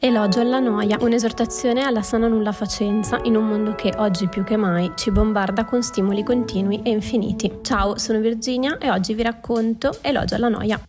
Elogio alla noia, un'esortazione alla sana nulla facenza in un mondo che oggi più che mai ci bombarda con stimoli continui e infiniti. Ciao, sono Virginia e oggi vi racconto Elogio alla noia.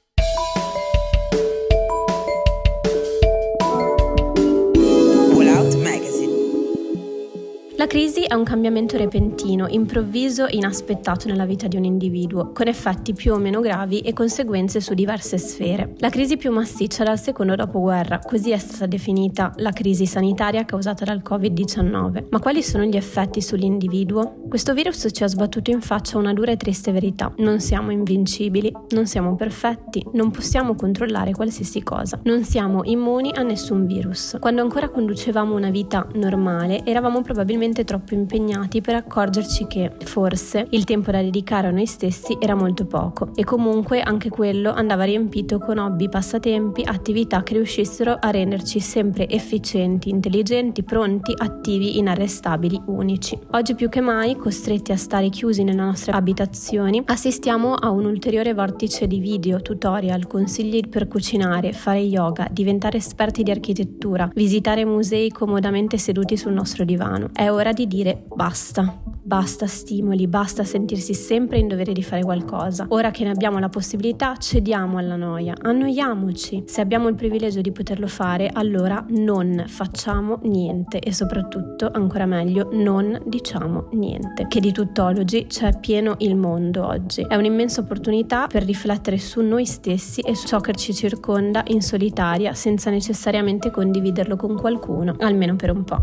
La crisi è un cambiamento repentino, improvviso e inaspettato nella vita di un individuo, con effetti più o meno gravi e conseguenze su diverse sfere. La crisi più massiccia dal secondo dopoguerra, così è stata definita la crisi sanitaria causata dal Covid-19. Ma quali sono gli effetti sull'individuo? Questo virus ci ha sbattuto in faccia una dura e triste verità. Non siamo invincibili, non siamo perfetti, non possiamo controllare qualsiasi cosa. Non siamo immuni a nessun virus. Quando ancora conducevamo una vita normale, eravamo probabilmente veramente troppo impegnati per accorgerci che, forse, il tempo da dedicare a noi stessi era molto poco e comunque anche quello andava riempito con hobby, passatempi, attività che riuscissero a renderci sempre efficienti, intelligenti, pronti, attivi, inarrestabili, unici. Oggi più che mai, costretti a stare chiusi nelle nostre abitazioni, assistiamo a un ulteriore vortice di video, tutorial, consigli per cucinare, fare yoga, diventare esperti di architettura, visitare musei comodamente seduti sul nostro divano. È ora di dire basta. Basta stimoli, basta sentirsi sempre in dovere di fare qualcosa. Ora che ne abbiamo la possibilità, cediamo alla noia, annoiamoci. Se abbiamo il privilegio di poterlo fare, allora non facciamo niente e soprattutto, ancora meglio, non diciamo niente. Che di tuttologi c'è pieno il mondo oggi. È un'immensa opportunità per riflettere su noi stessi e su ciò che ci circonda in solitaria, senza necessariamente condividerlo con qualcuno, almeno per un po'.